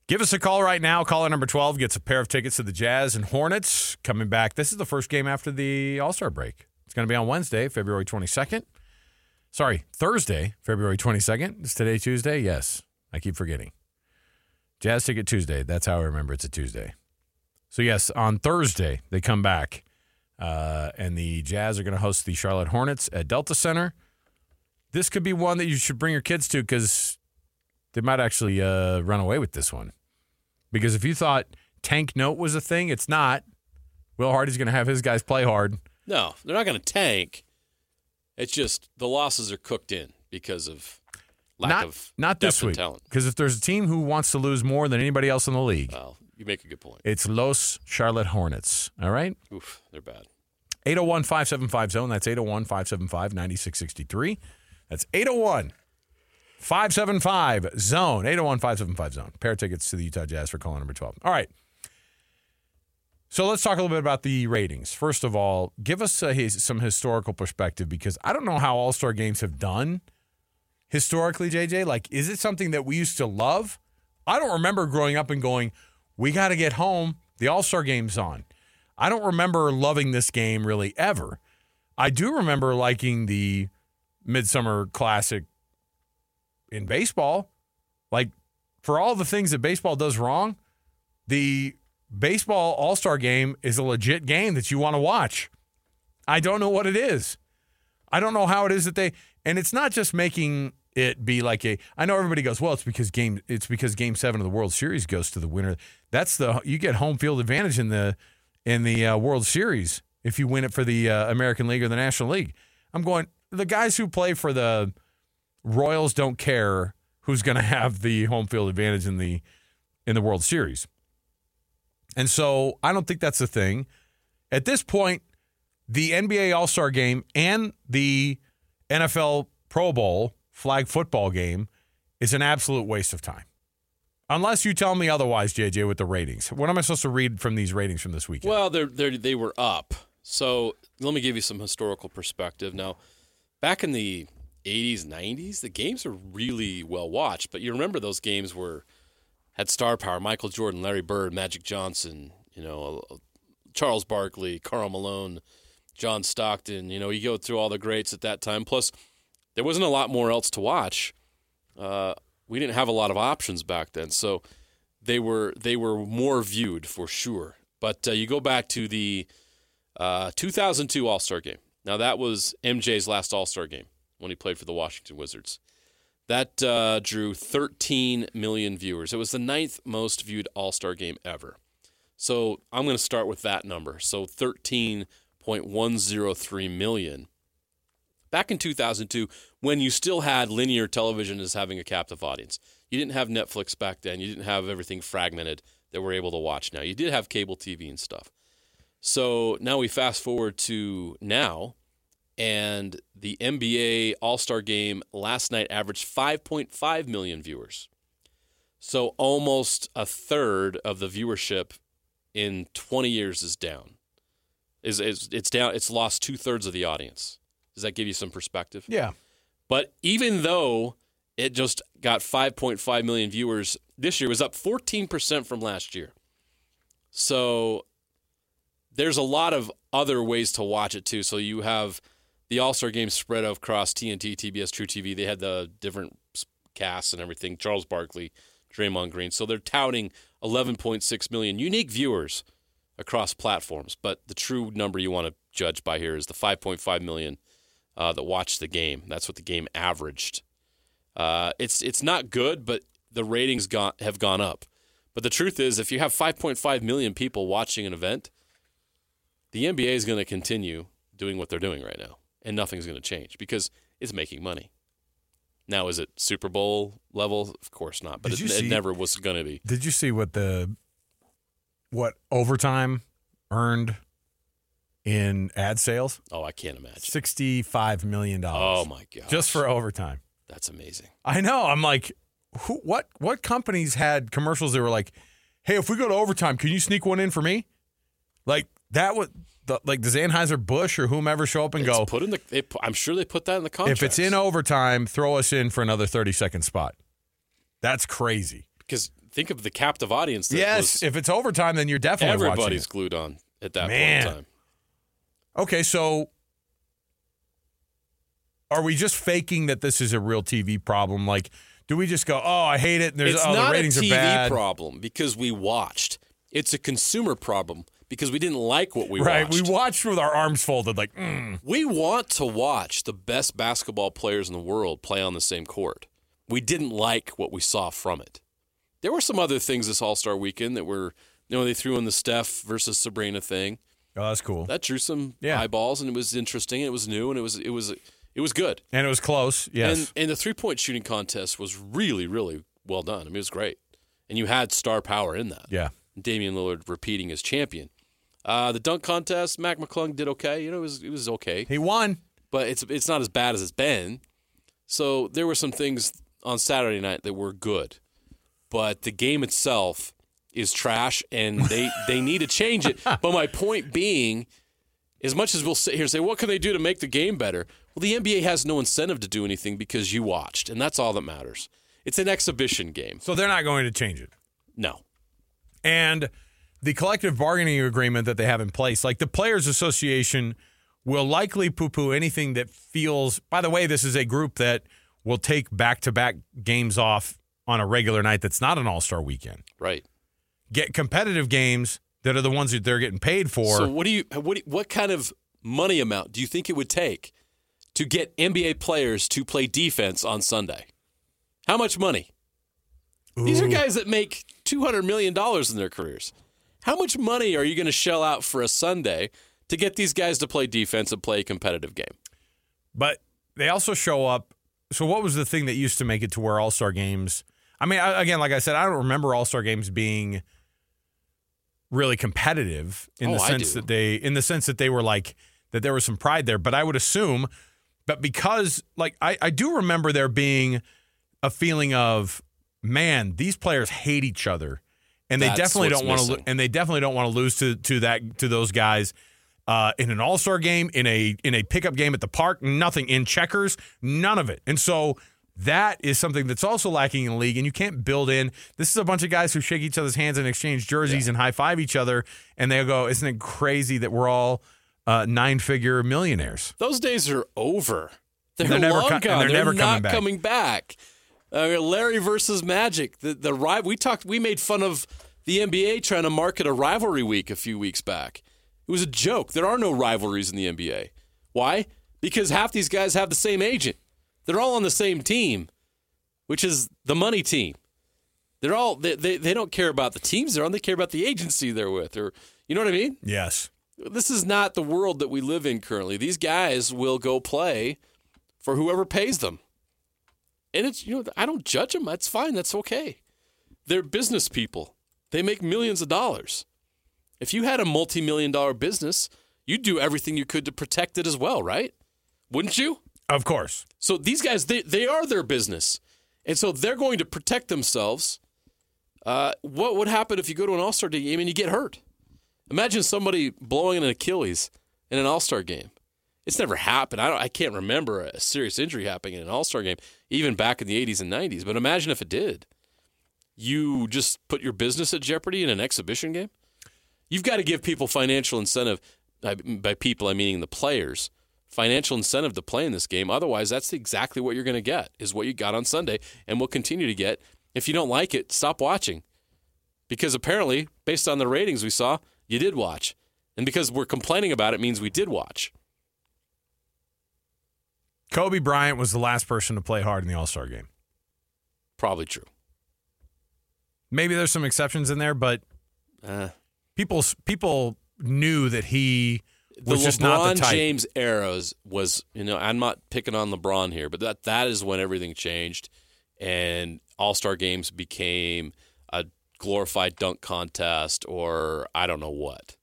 Speaker 4: Give us a call right now. Caller number 12 gets a pair of tickets to the Jazz and Hornets coming back. This is the first game after the All Star break. It's going to be on Wednesday, February 22nd. Sorry, Thursday, February 22nd. Is today Tuesday? Yes. I keep forgetting. Jazz Ticket Tuesday. That's how I remember it's a Tuesday. So, yes, on Thursday, they come back. Uh, and the Jazz are going to host the Charlotte Hornets at Delta Center. This could be one that you should bring your kids to because they might actually uh, run away with this one. Because if you thought tank note was a thing, it's not. Will Hardy's going to have his guys play hard.
Speaker 5: No, they're not going to tank. It's just the losses are cooked in because of lack
Speaker 4: not
Speaker 5: of
Speaker 4: not this week.
Speaker 5: talent.
Speaker 4: Because if there's a team who wants to lose more than anybody else in the league,
Speaker 5: Well, you make a good point.
Speaker 4: it's Los Charlotte Hornets. All right?
Speaker 5: Oof, they're bad.
Speaker 4: 801 575 zone. That's 801 575 9663. That's 801 575 zone. 801 575 zone. Pair of tickets to the Utah Jazz for caller number 12. All right. So let's talk a little bit about the ratings. First of all, give us a, some historical perspective because I don't know how All Star games have done historically, JJ. Like, is it something that we used to love? I don't remember growing up and going, we got to get home. The All Star game's on. I don't remember loving this game really ever. I do remember liking the Midsummer Classic in baseball. Like, for all the things that baseball does wrong, the baseball All Star game is a legit game that you want to watch. I don't know what it is. I don't know how it is that they, and it's not just making it be like a. I know everybody goes, well, it's because game, it's because Game Seven of the World Series goes to the winner. That's the you get home field advantage in the in the uh, World Series if you win it for the uh, American League or the National League. I'm going. The guys who play for the Royals don't care who's going to have the home field advantage in the in the World Series. And so I don't think that's the thing. At this point, the NBA All Star game and the NFL Pro Bowl flag football game is an absolute waste of time. Unless you tell me otherwise, JJ, with the ratings. What am I supposed to read from these ratings from this weekend?
Speaker 5: Well, they're, they're, they were up. So let me give you some historical perspective. Now, back in the 80s, 90s, the games are really well watched. But you remember those games were had star power: Michael Jordan, Larry Bird, Magic Johnson, you know, Charles Barkley, Karl Malone, John Stockton. You know, you go through all the greats at that time. Plus, there wasn't a lot more else to watch. Uh, we didn't have a lot of options back then, so they were they were more viewed for sure. But uh, you go back to the uh, 2002 All Star Game. Now that was MJ's last All Star game when he played for the Washington Wizards. That uh, drew 13 million viewers. It was the ninth most viewed All Star game ever. So I'm going to start with that number. So 13.103 million. Back in 2002, when you still had linear television as having a captive audience, you didn't have Netflix back then. You didn't have everything fragmented that we're able to watch now. You did have cable TV and stuff. So now we fast forward to now, and the NBA All Star game last night averaged 5.5 million viewers. So almost a third of the viewership in 20 years is down. Is, is it's down? It's lost two thirds of the audience. Does that give you some perspective?
Speaker 4: yeah.
Speaker 5: But even though it just got 5.5 million viewers this year, it was up 14% from last year. So there's a lot of other ways to watch it too. So you have the All Star game spread across TNT, TBS, truTV. They had the different casts and everything. Charles Barkley, Draymond Green. So they're touting 11.6 million unique viewers across platforms. But the true number you want to judge by here is the 5.5 million uh, that watched the game. That's what the game averaged. Uh, it's it's not good, but the ratings got, have gone up. But the truth is, if you have 5.5 million people watching an event, the NBA is going to continue doing what they're doing right now, and nothing's going to change because it's making money. Now, is it Super Bowl level? Of course not, but it,
Speaker 4: you
Speaker 5: it never was going to be.
Speaker 4: Did you see what the what overtime earned in ad sales?
Speaker 5: Oh, I can't imagine.
Speaker 4: Sixty-five million dollars.
Speaker 5: Oh my god!
Speaker 4: Just for overtime.
Speaker 5: that's amazing.
Speaker 4: I know. I'm like, who? What? What companies had commercials that were like, "Hey, if we go to overtime, can you sneak one in for me?" Like that would, the, like, does Anheuser Busch or whomever show up and
Speaker 5: It's
Speaker 4: go?
Speaker 5: put in the. They, I'm sure they put that in the contract.
Speaker 4: If it's in overtime, throw us in for another thirty second spot. That's crazy.
Speaker 5: because think of the captive audience. That
Speaker 4: yes, if it's overtime, then you're definitely
Speaker 5: everybody's glued on at that
Speaker 4: Man.
Speaker 5: point in time.
Speaker 4: Okay, so are we just faking that this is a real TV problem? Like, do we just go, "Oh, I hate it," and there's
Speaker 5: it's
Speaker 4: oh,
Speaker 5: not
Speaker 4: the ratings
Speaker 5: a TV problem because we watched. It's a consumer problem because we didn't like what we
Speaker 4: right?
Speaker 5: watched.
Speaker 4: We watched with our arms folded, like, mm.
Speaker 5: We want to watch the best basketball players in the world play on the same court. We didn't like what we saw from it. There were some other things this All Star weekend that were, you know, they threw in the Steph versus Sabrina thing.
Speaker 4: "Oh, that's cool,"
Speaker 5: That drew some
Speaker 4: Yeah.
Speaker 5: eyeballs and it was interesting. It was new and it was it was it was good.
Speaker 4: and it was close. Yes,
Speaker 5: And and the three point shooting contest was really really well done. I mean, it was great, and you had star power in that.
Speaker 4: yeah.
Speaker 5: Damian Lillard repeating as champion. Uh, the dunk contest, Mac McClung did okay. You know, it was it was okay,
Speaker 4: He won.
Speaker 5: but it's it's not as bad as it's been. So there were some things on Saturday night that were good, but the game itself is trash, and they they need to change it. But my point being, as much as we'll sit here and say, what can they do to make the game better? Well, the NBA has no incentive to do anything because you watched, and that's all that matters. It's an exhibition game.
Speaker 4: So they're not going to change it.
Speaker 5: No.
Speaker 4: And the collective bargaining agreement that they have in place, like the Players Association will likely poo poo anything that feels. By the way, this is a group that will take back to back games off on a regular night that's not an All Star weekend.
Speaker 5: Right.
Speaker 4: Get competitive games that are the ones that they're getting paid for.
Speaker 5: So what do you what do what kind of money amount do you think it would take to get NBA players to play defense on Sunday? How much money? These are guys that make two hundred million dollars in their careers. How much money are you going to shell out for a Sunday to get these guys to play defense and play a competitive game?
Speaker 4: but they also show up. So, what was the thing that used to make it to where All Star games? I mean, I, again, like I said, I don't remember All Star games being really competitive in oh, the
Speaker 5: Oh, I
Speaker 4: sense that they, in the sense that they were like that there was some pride there. But I would assume, but because like I, I do remember there being a feeling of man, these players hate each other, and they
Speaker 5: That's
Speaker 4: definitely don't want to, and they definitely don't want to lose to to that to those guys uh, in an All Star game, in a in a pickup game at the park, nothing in checkers, none of it. And so that is something that's also lacking in the league, and you can't build in. This is a bunch of guys who shake each other's hands and exchange jerseys and high five each other, and they'll go, "Isn't it crazy that we're all uh, nine figure millionaires?"
Speaker 5: Those days are over. They're,
Speaker 4: They're never
Speaker 5: long
Speaker 4: co-
Speaker 5: gone.
Speaker 4: they're never
Speaker 5: not
Speaker 4: coming back.
Speaker 5: coming back. Uh, Larry versus Magic. The the we talked. We made fun of the NBA trying to market a rivalry week a few weeks back. It was a joke. There are no rivalries in the NBA. Why? Because half these guys have the same agent. They're all on the same team, which is the money team. They're all they, they, they don't care about the teams they're on. They care about the agency they're with, or you know what I mean
Speaker 4: Yes.
Speaker 5: this is not the world that we live in currently. These guys will go play for whoever pays them. And it's, you know, I don't judge them. That's fine. That's okay. They're business people, they make millions of dollars. If you had a multi million dollar business, you'd do everything you could to protect it as well, right? Wouldn't you?
Speaker 4: Of course.
Speaker 5: So these guys, they, they are their business. And so they're going to protect themselves. Uh, what would happen if you go to an All Star game and you get hurt? Imagine somebody blowing an Achilles in an All Star game. It's never happened. I, don't, I can't remember a serious injury happening in an All Star game, even back in the 80s and 90s. But imagine if it did. You just put your business at jeopardy in an exhibition game? You've got to give people financial incentive. By, by people, I mean the players. Financial incentive to play in this game. Otherwise, that's exactly what you're going to get. Is what you got on Sunday, and will continue to get. If you don't like it, stop watching. Because apparently, based on the ratings we saw, you did watch, and because we're complaining about it, means we did watch.
Speaker 4: Kobe Bryant was the last person to play hard in the All Star game.
Speaker 5: Probably true.
Speaker 4: Maybe there's some exceptions in there, but
Speaker 5: Uh,
Speaker 4: people people knew that he was just not the type.
Speaker 5: James eras was, you know, I'm not picking on LeBron here, but that that is when everything changed, and All Star games became a glorified dunk contest, or I don't know what,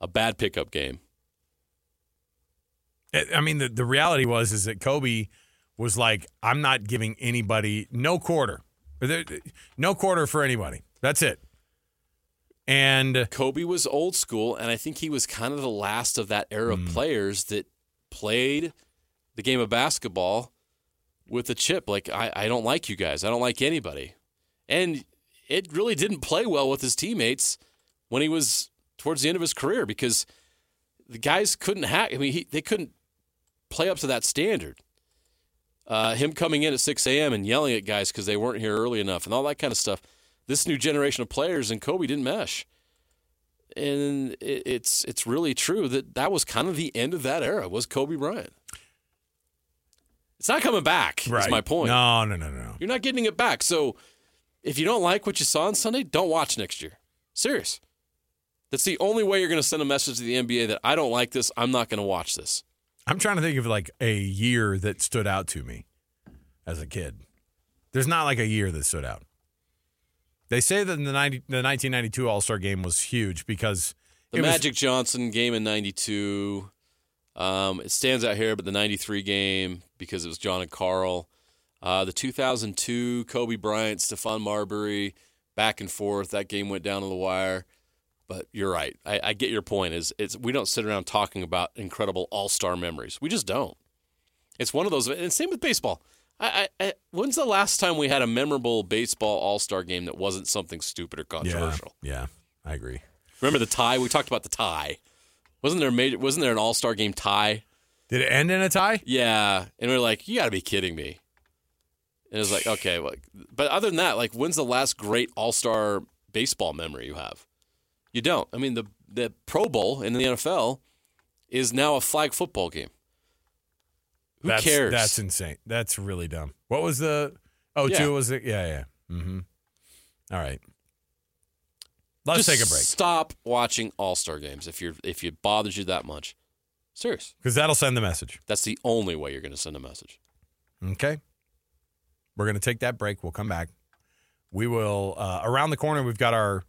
Speaker 5: a bad pickup game.
Speaker 4: I I mean, the, the reality was is that Kobe was like, I'm not giving anybody no quarter, no quarter for anybody. That's it. And
Speaker 5: Kobe was old school, and I think he was kind of the last of that era
Speaker 4: Hmm.
Speaker 5: of players that played the game of basketball with a chip. Like, I, I don't like you guys. I don't like anybody. And it really didn't play well with his teammates when he was towards the end of his career because the guys couldn't hack. I mean, he, they couldn't play up to that standard. Uh, him coming in at 6 a.m. and yelling at guys because they weren't here early enough and all that kind of stuff. This new generation of players and Kobe didn't mesh and it, it's it's really true that that was kind of the end of that era was Kobe Bryant. It's not coming back. Is my point.
Speaker 4: No, no, no, no.
Speaker 5: You're not getting it back. So if you don't like what you saw on Sunday, don't watch next year. Serious. That's the only way you're going to send a message to the NBA that I don't like this. I'm not going to watch this.
Speaker 4: I'm trying to think of like a year that stood out to me as a kid. There's not like a year that stood out. They say that the 90, the 1992 All Star game was huge because
Speaker 5: The
Speaker 4: it was-
Speaker 5: Magic Johnson game in '92. Um, it stands out here, but the '93 game because it was John and Karl. Uh, the 2002 Kobe Bryant, Stephon Marbury, back and forth. That game went down to the wire. But you're right. I, I get your point. Is it's we don't sit around talking about incredible All Star memories. We just don't. It's one of those. And same with baseball. I, I, I, when's the last time we had a memorable baseball All Star game that wasn't something stupid or
Speaker 4: yeah,
Speaker 5: controversial?
Speaker 4: yeah, I agree.
Speaker 5: Remember the tie? We talked about the tie. Wasn't there major, wasn't there an All Star game tie?
Speaker 4: Did it end in a tie?
Speaker 5: Yeah, and we are like, you got to be kidding me. And it was like, okay, like, but other than that, like, when's the last great All Star baseball memory you have? You don't. I mean, the the Pro Bowl in the NFL is now a flag football game. Who
Speaker 4: that's,
Speaker 5: cares?
Speaker 4: That's insane. That's really dumb. What was the? Oh,
Speaker 5: Yeah.
Speaker 4: two was it? Yeah, yeah. Mm-hmm. All right. Let's
Speaker 5: Just
Speaker 4: take a break
Speaker 5: Stop watching All Star games if you're if it bothers you that much. Serious.
Speaker 4: because that'll send the message.
Speaker 5: That's the only way you're going to send a message.
Speaker 4: Okay. We're going to take that break. We'll come back. We will, uh, around the corner, we've got our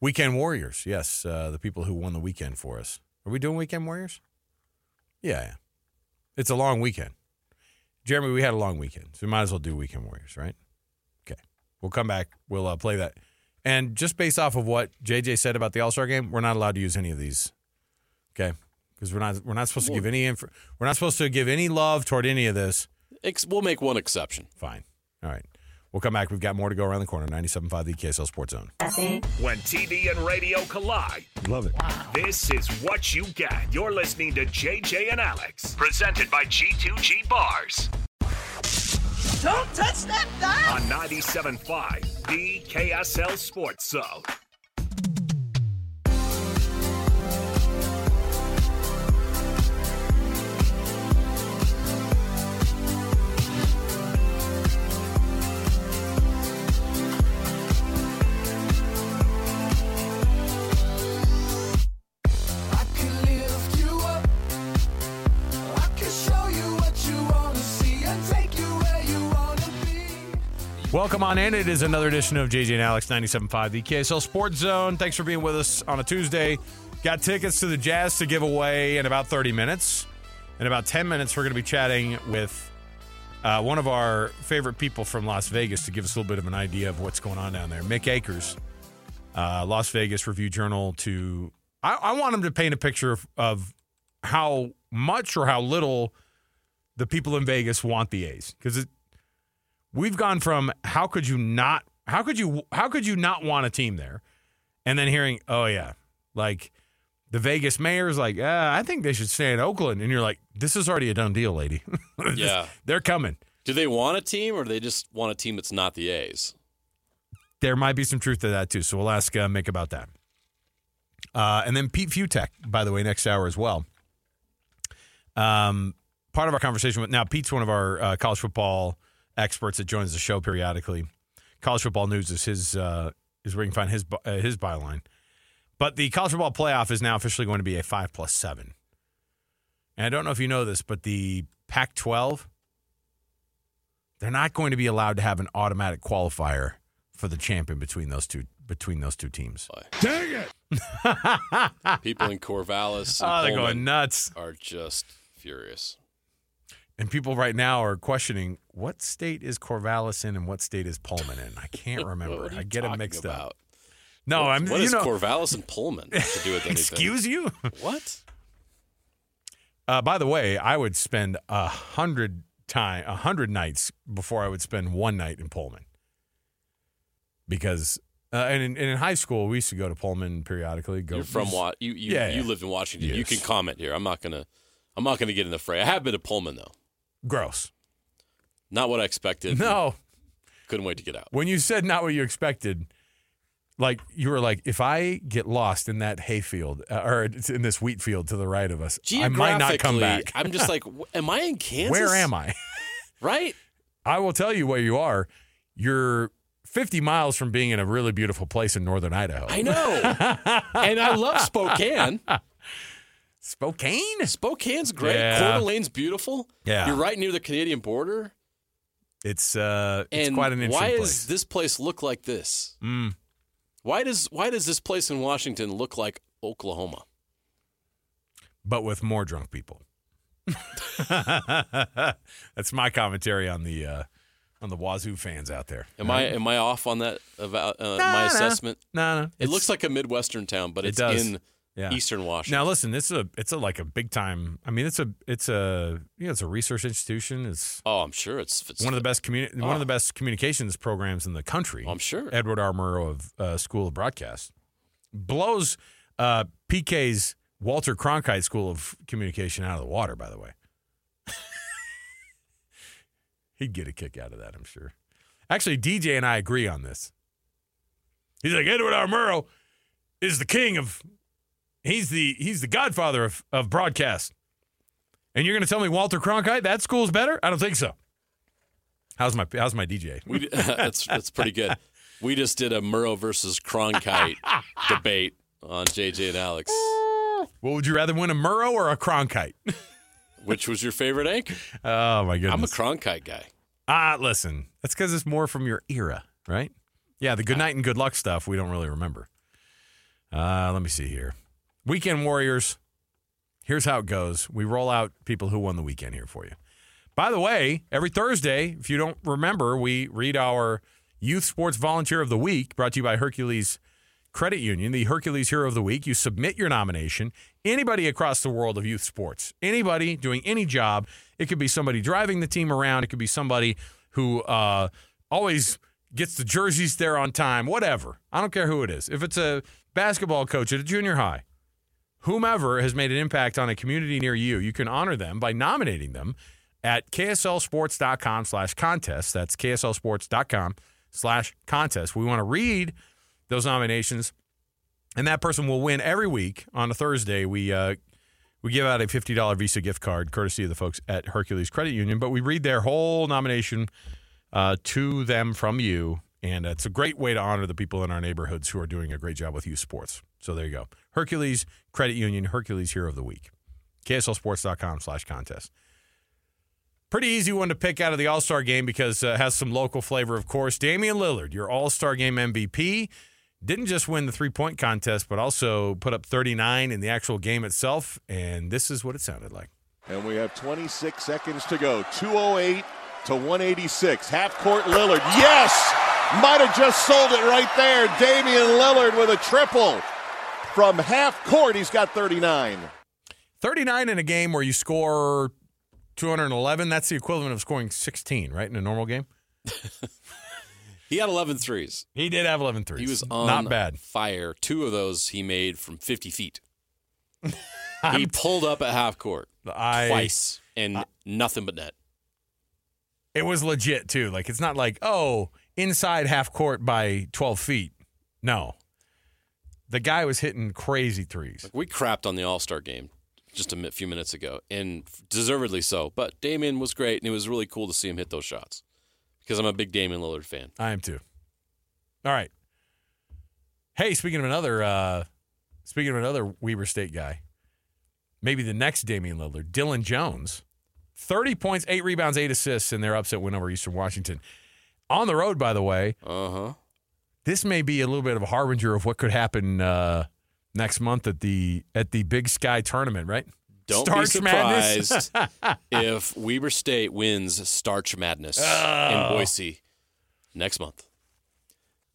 Speaker 4: weekend warriors. Yes, uh, the people who won the weekend for us. Are we doing weekend warriors? Yeah, yeah. It's a long weekend. Jeremy, we had a long weekend, so we might as well do weekend warriors, right? Okay. We'll come back. We'll uh, play that. And just based off of what JJ said about the All Star game, we're not allowed to use any of these. Okay. Because we're not we're not supposed to give any inf- we're not supposed to give any love toward any of this.
Speaker 5: Ex- we'll make one exception.
Speaker 4: Fine. All right. We'll come back. We've got more to go around the corner. 97.5 the KSL Sports Zone.
Speaker 2: When TV and radio collide,
Speaker 4: Love it.
Speaker 2: this is what you get. You're listening to JJ and Alex, presented by G2G Bars
Speaker 3: Don't touch that dial.
Speaker 2: on 97.5 the KSL Sports Zone.
Speaker 4: Welcome on in. It is another edition of JJ and Alex 97.5 the KSL Sports Zone. Thanks for being with us on a Tuesday. Got tickets to the Jazz to give away in about 30 minutes. In about 10 minutes, we're going to be chatting with uh, one of our favorite people from Las Vegas to give us a little bit of an idea of what's going on down there. Mick Akers, uh, Las Vegas Review Journal. To I, I want him to paint a picture of, of how much or how little the people in Vegas want the A's because it we've gone from how could you not how could you how could you not want a team there? And then hearing oh yeah like the Vegas mayor's like yeah I think they should stay in Oakland. And you're like this is already a done deal lady.
Speaker 5: Yeah.
Speaker 4: they're coming.
Speaker 5: Do they want a team or do they just want a team that's not the A's?
Speaker 4: there might be some truth to that too so we'll ask uh, Mick about that. Uh, and then Pete Fiutak by the way next hour as well. Um, part of our conversation with now Pete's one of our uh, college football experts that joins the show periodically. College football news is his uh, is where you can find his uh, his byline. But the college football playoff is now officially going to be a five plus seven. And I don't know if you know this, but the Pac-12 they're not going to be allowed to have an automatic qualifier for the champion between those two between those two teams.
Speaker 9: Dang it!
Speaker 5: People in Corvallis and
Speaker 4: Oh, they're
Speaker 5: Pullman
Speaker 4: going nuts.
Speaker 5: are just furious.
Speaker 4: And people right now are questioning what state is Corvallis in and what state is Pullman in. I can't remember.
Speaker 5: What are you
Speaker 4: I get them mixed
Speaker 5: about?
Speaker 4: up. No,
Speaker 5: What-
Speaker 4: I'm.
Speaker 5: What
Speaker 4: you
Speaker 5: is
Speaker 4: know,
Speaker 5: Corvallis and Pullman to do with anything?
Speaker 4: excuse you.
Speaker 5: What?
Speaker 4: Uh, by the way, I would spend a hundred time a hundred nights before I would spend one night in Pullman. Because uh, and, in, and in high school we used to go to Pullman periodically. Go
Speaker 5: You're from what? You you,
Speaker 4: Yeah,
Speaker 5: you
Speaker 4: yeah.
Speaker 5: lived in Washington. You can comment here. I'm not gonna. I'm not gonna get in the fray. I have been to Pullman though.
Speaker 4: Gross.
Speaker 5: Not what I expected.
Speaker 4: No,
Speaker 5: Couldn't wait to get out.
Speaker 4: when you said not what you expected, like you were like, if I get lost in that hayfield uh, or in this wheat field to the right of us, I might not come back.
Speaker 5: I'm just like, am I in Kansas?
Speaker 4: Where am I?
Speaker 5: Right?
Speaker 4: I will tell you where you are. You're 50 miles from being in a really beautiful place in northern Idaho.
Speaker 5: I know. and I love Spokane.
Speaker 4: Spokane?
Speaker 5: Spokane's great.
Speaker 4: Yeah.
Speaker 5: Coeur d'Alene's beautiful.
Speaker 4: Yeah.
Speaker 5: You're right near the Canadian border.
Speaker 4: It's uh, it's
Speaker 5: And
Speaker 4: quite an interesting
Speaker 5: why
Speaker 4: place.
Speaker 5: does this place look like this?
Speaker 4: Mm.
Speaker 5: Why does why does this place in Washington look like Oklahoma?
Speaker 4: but with more drunk people. That's my commentary on the uh, on the Wazoo fans out there.
Speaker 5: Am I am I off on that about uh,
Speaker 4: Nah,
Speaker 5: my
Speaker 4: nah.
Speaker 5: assessment?
Speaker 4: No, no.
Speaker 5: It looks like a midwestern town, but
Speaker 4: It
Speaker 5: it's
Speaker 4: does.
Speaker 5: in
Speaker 4: yeah.
Speaker 5: eastern Washington.
Speaker 4: Now listen, it's a it's a like a big time. I mean, it's a it's a you know it's a research institution. It's
Speaker 5: oh, I'm sure it's, it's
Speaker 4: one of the best communi- one
Speaker 5: Oh.
Speaker 4: of the best communications programs in the country.
Speaker 5: I'm sure.
Speaker 4: Edward R. Murrow of uh, School of Broadcast blows uh, PK's Walter Cronkite School of Communication out of the water, by the way. He'd get a kick out of that, I'm sure. Actually, DJ and I agree on this. He's like, Edward R. Murrow is the king of he's the he's the godfather of, of broadcast. And you're gonna tell me Walter Cronkite, that school's better? I don't think so. How's my how's my DJ?
Speaker 5: We, that's that's pretty good. We just did a Murrow versus Cronkite debate on JJ and Alex.
Speaker 4: What would you rather win a Murrow or a Cronkite?
Speaker 5: Which was your favorite anchor?
Speaker 4: Oh my goodness.
Speaker 5: I'm a Cronkite guy.
Speaker 4: Ah, listen. That's because it's more from your era, right? Yeah, the good night and good luck stuff we don't really remember. Uh, let me see here. Weekend Warriors. Here's how it goes. We roll out people who won the weekend here for you. By the way, every Thursday, if you don't remember, we read our Youth Sports Volunteer of the Week, brought to you by Hercules Credit Union, the Hercules Hero of the Week. You submit your nomination. Anybody across the world of youth sports, anybody doing any job. It could be somebody driving the team around. It could be somebody who uh, always gets the jerseys there on time, whatever. I don't care who it is. If it's a basketball coach at a junior high, whomever has made an impact on a community near you, you can honor them by nominating them at kslsports.com slash contest. That's kslsports.com slash contest. We want to read those nominations, and that person will win every week on a Thursday. We uh, we give out a fifty dollar Visa gift card, courtesy of the folks at Hercules Credit Union. But we read their whole nomination uh, to them from you, and it's a great way to honor the people in our neighborhoods who are doing a great job with youth sports. So there you go, Hercules Credit Union, Hercules Hero of the Week, KSLSports.com slash contest. Pretty easy one to pick out of the All Star game because uh, it has some local flavor, of course. Damian Lillard, your All Star game MVP, didn't just win the three point contest, but also put up 39 in the actual game itself. And this is what it sounded like.
Speaker 10: And we have 26 seconds to go. 208 to 186. Half court Lillard. Yes! Might have just sold it right there. Damian Lillard with a triple. From half court, he's got 39.
Speaker 4: 39 in a game where you score 211, that's the equivalent of scoring 16, right, in a normal game?
Speaker 5: He had 11 threes.
Speaker 4: He did have 11 threes.
Speaker 5: He was on
Speaker 4: Not bad.
Speaker 5: fire. Two of those he made from 50 feet. he pulled up at half court
Speaker 4: I,
Speaker 5: twice and nothing but net.
Speaker 4: It was legit, too. Like, it's not like, oh, inside half court by 12 feet. No. The guy was hitting crazy threes.
Speaker 5: Like we crapped on the All Star game just a few minutes ago, and deservedly so. But Damian was great, and it was really cool to see him hit those shots because I'm a big Damian Lillard fan.
Speaker 4: I am too. All right. Hey, speaking of another, uh, speaking of another Weber State guy, maybe the next Damian Lillard, Dylan Jones, thirty points, eight rebounds, eight assists in their upset win over Eastern Washington. On the road, by the way,
Speaker 5: Uh huh.
Speaker 4: this may be a little bit of a harbinger of what could happen uh, next month at the at the Big Sky tournament, right?
Speaker 5: Don't
Speaker 4: Starch
Speaker 5: be surprised if Weber State wins Starch Madness
Speaker 4: Oh.
Speaker 5: in Boise next month.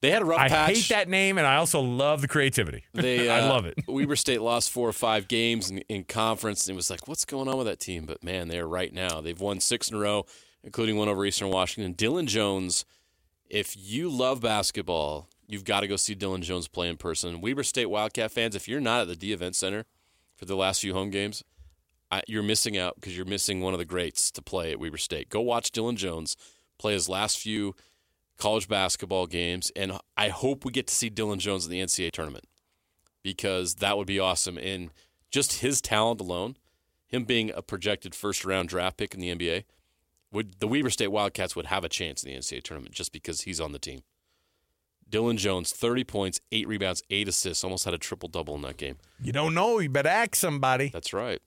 Speaker 5: They had a rough
Speaker 4: I
Speaker 5: patch.
Speaker 4: hate that name, and I also love the creativity.
Speaker 5: They,
Speaker 4: I
Speaker 5: uh,
Speaker 4: love it.
Speaker 5: Weber State lost four or five games in, in conference, and it was like, what's going on with that team? But man, they are right now. They've won six in a row, including one over Eastern Washington. Dylan Jones, if you love basketball, you've got to go see Dylan Jones play in person. Weber State Wildcat fans, if you're not at the Dee Event Center for the last few home games, I, you're missing out because you're missing one of the greats to play at Weber State. Go watch Dylan Jones play his last few college basketball games, and I hope we get to see Dylan Jones in the NCAA tournament because that would be awesome. And just his talent alone, him being a projected first round draft pick in the NBA, would the Weber State Wildcats would have a chance in the NCAA tournament just because he's on the team. Dylan Jones, 30 points, eight rebounds, eight assists, almost had a triple double in that game.
Speaker 4: You don't know, you better ask somebody.
Speaker 5: That's right.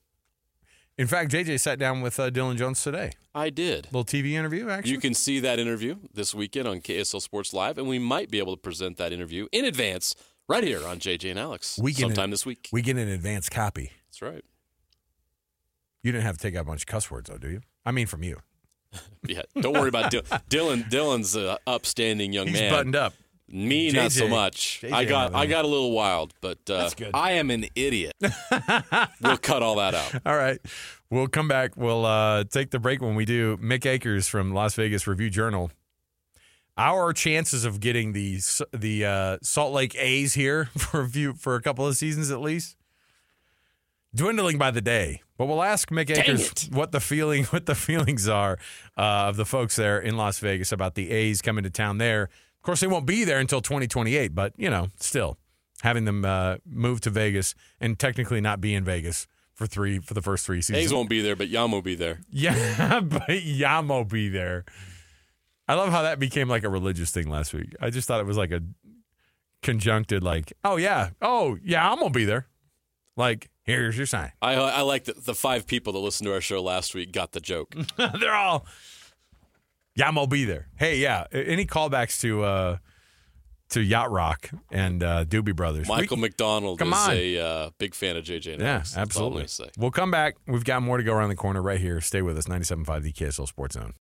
Speaker 4: In fact, JJ sat down with uh, Dylan Jones today.
Speaker 5: I did.
Speaker 4: Little TV interview, actually.
Speaker 5: You can see that interview this weekend on KSL Sports Live, and we might be able to present that interview in advance right here on JJ and Alex
Speaker 4: We get
Speaker 5: sometime
Speaker 4: an-
Speaker 5: this week.
Speaker 4: we get an advance copy.
Speaker 5: That's right.
Speaker 4: You didn't have to take out a bunch of cuss words, though, do you? I mean, from you.
Speaker 5: Yeah, don't worry about Dylan. Dylan. Dylan's an upstanding young
Speaker 4: He's
Speaker 5: man.
Speaker 4: buttoned up.
Speaker 5: Me, not so much.
Speaker 4: JJ
Speaker 5: I got I got a little wild, but uh. I am an idiot. we'll cut all that out.
Speaker 4: All right. We'll come back. We'll uh, take the break when we do. Mick Akers from Las Vegas Review Journal. Our chances of getting the the uh, Salt Lake A's here for a few for a couple of seasons at least dwindling by the day. But we'll ask Mick Akers
Speaker 5: it.
Speaker 4: what the feeling what the feelings are uh, of the folks there in Las Vegas about the A's coming to town there. Of course, they won't be there until 2028, but you know, still having them uh, move to Vegas and technically not be in Vegas for three for the first three seasons.
Speaker 5: A's won't be there, but Yam will be there.
Speaker 4: Yeah, but Yam will be there. I love how that became like a religious thing last week. I just thought it was like a conjuncted, like, oh yeah, oh yeah, I'm gonna be there. Like, here's your sign.
Speaker 5: I I like that the five people that listened to our show last week got the joke.
Speaker 4: They're all Yamo be there. Hey, yeah. Any callbacks to uh to Yacht Rock and uh Doobie Brothers? We-
Speaker 5: Michael McDonald
Speaker 4: Come
Speaker 5: is
Speaker 4: on.
Speaker 5: a uh, big fan of JJ. and
Speaker 4: Yeah,
Speaker 5: Alex. That's all I'm
Speaker 4: absolutely. We'll come back. We've got more to go around the corner right here. Stay with us. 97.5 the KSL Sports Zone.